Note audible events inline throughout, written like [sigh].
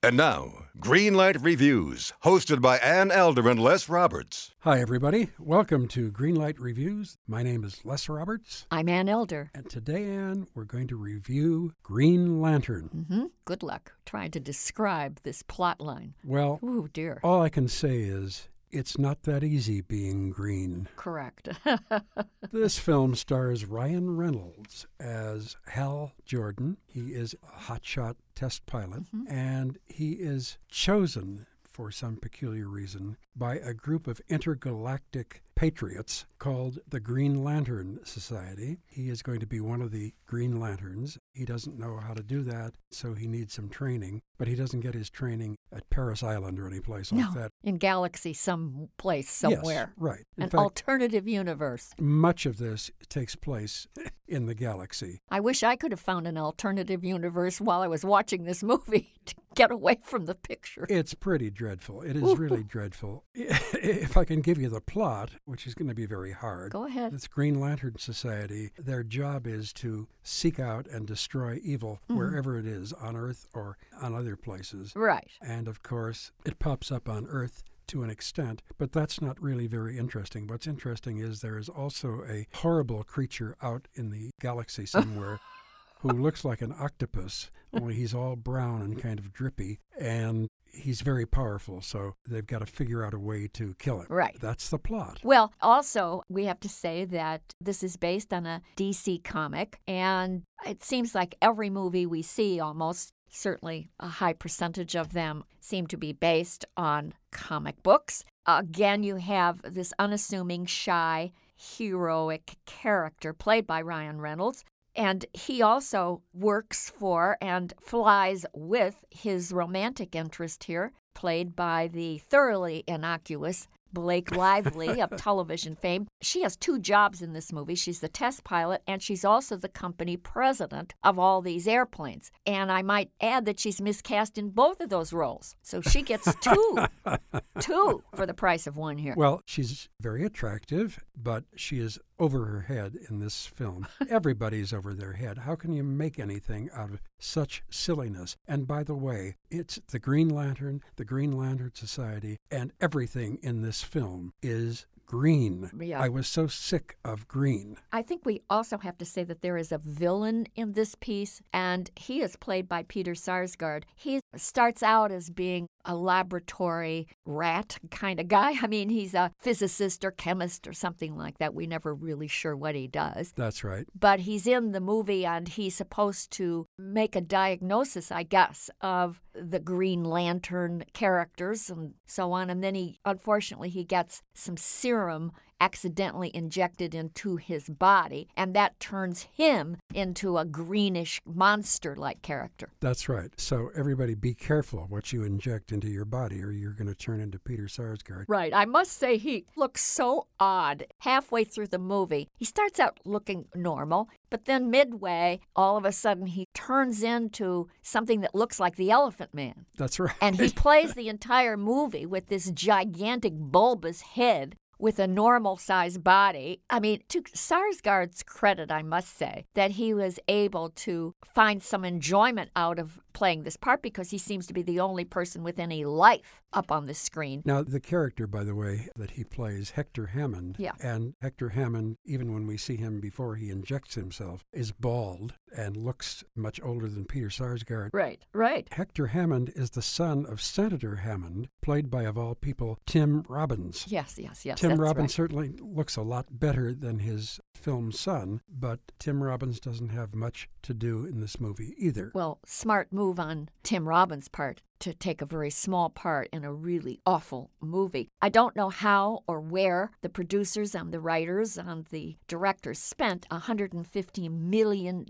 And now, Greenlight Reviews, hosted by Ann Elder and Les Roberts. Hi, everybody. Welcome to Greenlight Reviews. My name is Les Roberts. I'm Ann Elder. And today, Ann, we're going to review Green Lantern. Mm-hmm. Good luck trying to describe this plot line. Well, oh dear. All I can say is it's not that easy being green. Correct. [laughs] this film stars Ryan Reynolds as Hal Jordan. He is a hotshot test pilot, mm-hmm. and he is chosen for some peculiar reason by a group of intergalactic patriots called the Green Lantern Society. He is going to be one of the Green Lanterns. He doesn't know how to do that, so he needs some training, but he doesn't get his training at Parris Island or any place no, like that. In Galaxy, some place somewhere. Yes, right. In An fact, alternative universe. Much of this takes place in the galaxy. I wish I could have found an alternative universe while I was watching this movie [laughs] to get away from the picture. It's pretty dreadful. It is really [laughs] dreadful. If I can give you the plot, which is going to be very hard. Go ahead. It's Green Lantern Society, their job is to seek out and destroy evil mm-hmm. wherever it is, on Earth or on other places. Right. And of course, it pops up on Earth to an extent, but that's not really very interesting. What's interesting is there is also a horrible creature out in the galaxy [laughs] somewhere who looks like an octopus, only he's all brown and kind of drippy, and he's very powerful, so they've got to figure out a way to kill him. Right. That's the plot. Well, also, we have to say that this is based on a DC comic, and it seems like every movie we see almost certainly a high percentage of them seem to be based on comic books. Again, you have this unassuming, shy, heroic character played by Ryan Reynolds and he also works for and flies with his romantic interest here, played by the thoroughly innocuous Blake Lively of [laughs] television fame. She has two jobs in this movie. She's the test pilot and she's also the company president of all these airplanes. And I might add that she's miscast in both of those roles. So she gets [laughs] two, two for the price of one here. Well, she's very attractive, but she is over her head in this film. [laughs] Everybody's over their head. How can you make anything out of such silliness? And by the way, it's the Green Lantern, the Green Lantern Society, and everything in this film is green. Yeah. I was so sick of green. I think we also have to say that there is a villain in this piece, and he is played by Peter Sarsgaard. He starts out as being a laboratory rat kind of guy. I mean, he's a physicist or chemist or something like that. We're never really sure what he does. That's right. But he's in the movie and he's supposed to make a diagnosis, I guess, of the Green Lantern characters and so on. And then he, unfortunately, he gets some serum accidentally injected into his body, and that turns him into a greenish monster like character. That's right. So, everybody be careful what you inject into your body, or you're going to turn into Peter Sarsgaard. Right. I must say, he looks so odd halfway through the movie. He starts out looking normal, but then midway, all of a sudden, he turns into something that looks like the Elephant Man. That's [laughs] right. And he plays the entire movie with this gigantic bulbous head with a normal sized body. I mean, to Sarsgaard's credit, I must say that he was able to find some enjoyment out of playing this part because he seems to be the only person with any life up on the screen. Now, the character, by the way, that he plays, Hector Hammond, yeah. and Hector Hammond, even when we see him before he injects himself, is bald and looks much older than Peter Sarsgaard. Right, right. Hector Hammond is the son of Senator Hammond, played by, of all people, Tim Robbins. Yes, yes, yes. Tim Robbins right. certainly looks a lot better than his film son, but Tim Robbins doesn't have much to do in this movie either. Well, smart move on Tim Robbins' part to take a very small part in a really awful movie. I don't know how or where the producers and the writers and the directors spent $150 million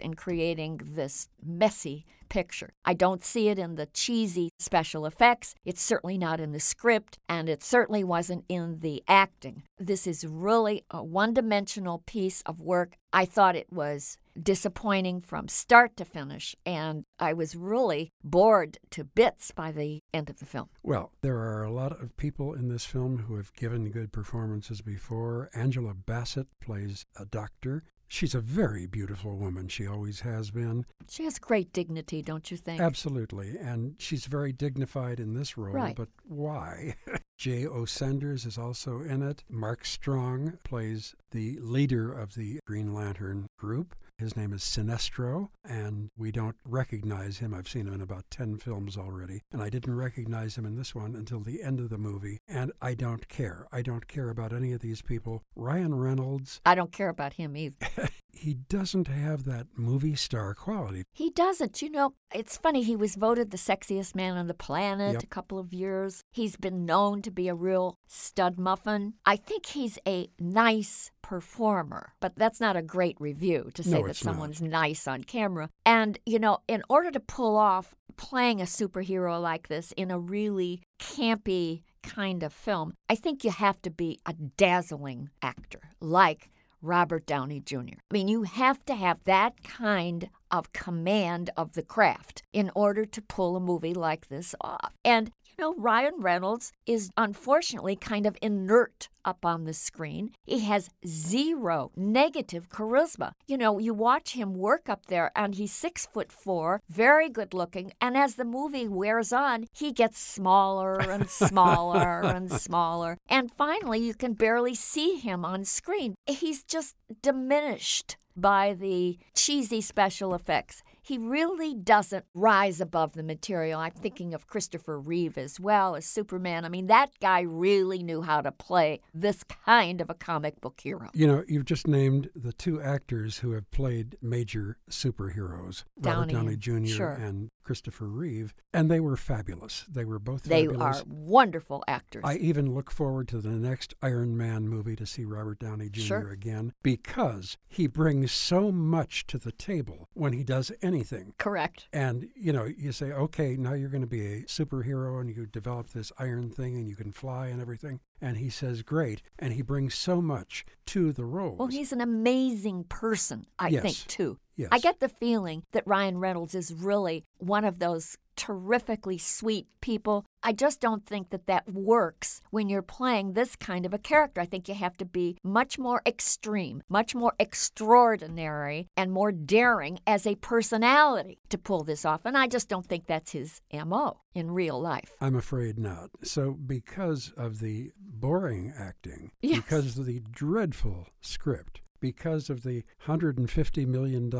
in creating this messy picture. I don't see it in the cheesy special effects. It's certainly not in the script, and it certainly wasn't in the acting. This is really a one dimensional piece of work. I thought it was disappointing from start to finish, and I was really bored to bits by the end of the film. Well, there are a lot of people in this film who have given good performances before. Angela Bassett plays a doctor. She's a very beautiful woman. She always has been. She has great dignity, don't you think? Absolutely. And she's very dignified in this role. Right. But why? [laughs] Jay O. Sanders is also in it. Mark Strong plays the leader of the Green Lantern group. His name is Sinestro, and we don't recognize him. I've seen him in about 10 films already, and I didn't recognize him in this one until the end of the movie. And I don't care. I don't care about any of these people. Ryan Reynolds, I don't care about him either. [laughs] he doesn't have that movie star quality. He doesn't. You know, it's funny. He was voted the sexiest man on the planet Yep. a couple of years. He's been known to be a real stud muffin. I think he's a nice performer, but that's not a great review to say No, that it's not. someone's nice on camera. And, you know, in order to pull off playing a superhero like this in a really campy kind of film, I think you have to be a dazzling actor like Robert Downey Jr. I mean, you have to have that kind of command of the craft in order to pull a movie like this off. And, you know, Ryan Reynolds is unfortunately kind of inert up on the screen. He has zero negative charisma. You know, you watch him work up there and he's six foot four, very good looking. And as the movie wears on, he gets smaller and [laughs] smaller and smaller. And finally, you can barely see him on screen. He's just diminished by the cheesy special effects. He really doesn't rise above the material. I'm thinking of Christopher Reeve as well as Superman. I mean, that guy really knew how to play this kind of a comic book hero. You know, you've just named the two actors who have played major superheroes Robert Downey Downey Jr. sure. and Christopher Reeve, and they were fabulous. They were both They fabulous. are wonderful actors. I even look forward to the next Iron Man movie to see Robert Downey Jr. Sure. again because he brings so much to the table when he does anything. Correct. And, you know, you say, okay, now you're going to be a superhero and you develop this iron thing and you can fly and everything. And he says, great. And he brings so much to the role. Well, he's an amazing person, I Yes. think, too. Yes. I get the feeling that Ryan Reynolds is really one of those terrifically sweet people. I just don't think that that works when you're playing this kind of a character. I think you have to be much more extreme, much more extraordinary, and more daring as a personality to pull this off. And I just don't think that's his MO in real life. I'm afraid not. So, because of the boring acting, Yes. because of the dreadful script, because of the $150 million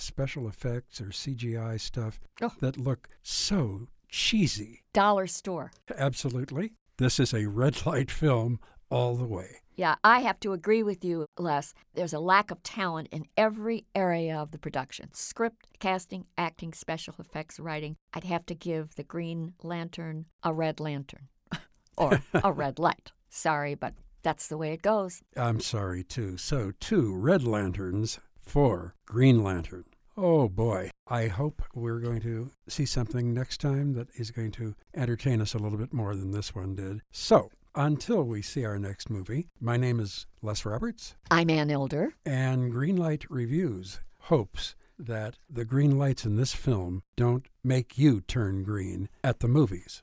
special effects or CGI stuff Oh. that look so cheesy, Dollar store. absolutely, this is a red light film all the way. Yeah, I have to agree with you, Les. There's a lack of talent in every area of the production script, casting, acting, special effects, writing. I'd have to give the Green Lantern a red lantern [laughs] or a [laughs] red light. Sorry, but that's the way it goes. I'm sorry, too. So, two red lanterns for Green Lantern. Oh boy. I hope we're going to see something next time that is going to entertain us a little bit more than this one did. So, until we see our next movie, my name is Les Roberts, I'm Ann Elder. and Greenlight Reviews hopes that the green lights in this film don't make you turn green at the movies.